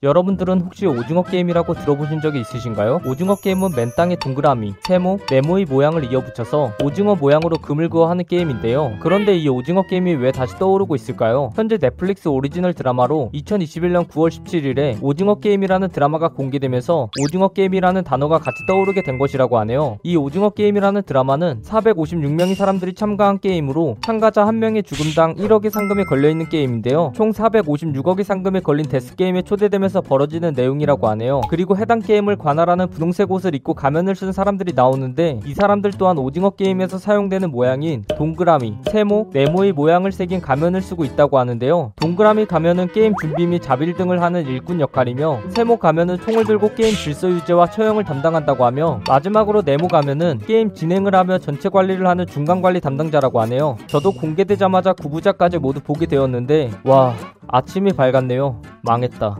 여러분들은 혹시 오징어 게임이라고 들어보신 적이 있으신가요? 오징어 게임은 맨 땅에 동그라미, 세모, 네모의 모양을 이어붙여서 오징어 모양으로 금을 그어 하는 게임인데요. 그런데 이 오징어 게임이 왜 다시 떠오르고 있을까요? 현재 넷플릭스 오리지널 드라마로 2021년 9월 17일에 오징어 게임이라는 드라마가 공개되면서 오징어 게임이라는 단어가 같이 떠오르게 된 것이라고 하네요. 이 오징어 게임이라는 드라마는 456명의 사람들이 참가한 게임으로 참가자 한 명의 죽음당 1억의 상금에 걸려있는 게임인데요. 총 456억의 상금에 걸린 death game에 초대되면 게임에서 벌어지는 내용이라고 하네요. 그리고 해당 게임을 관할하는 분홍색 옷을 입고 가면을 쓴 사람들이 나오는데 이 사람들 또한 오징어 게임에서 사용되는 모양인 동그라미, 세모, 네모의 모양을 새긴 가면을 쓰고 있다고 하는데요. 동그라미 가면은 게임 준비 및 자빌 등을 하는 일꾼 역할이며 세모 가면은 총을 들고 게임 질서 유지와 처형을 담당한다고 하며 마지막으로 네모 가면은 게임 진행을 하며 전체 관리를 하는 중간 관리 담당자라고 하네요. 저도 공개되자마자 구부자까지 모두 보게 되었는데 와 아침이 밝았네요. 망했다.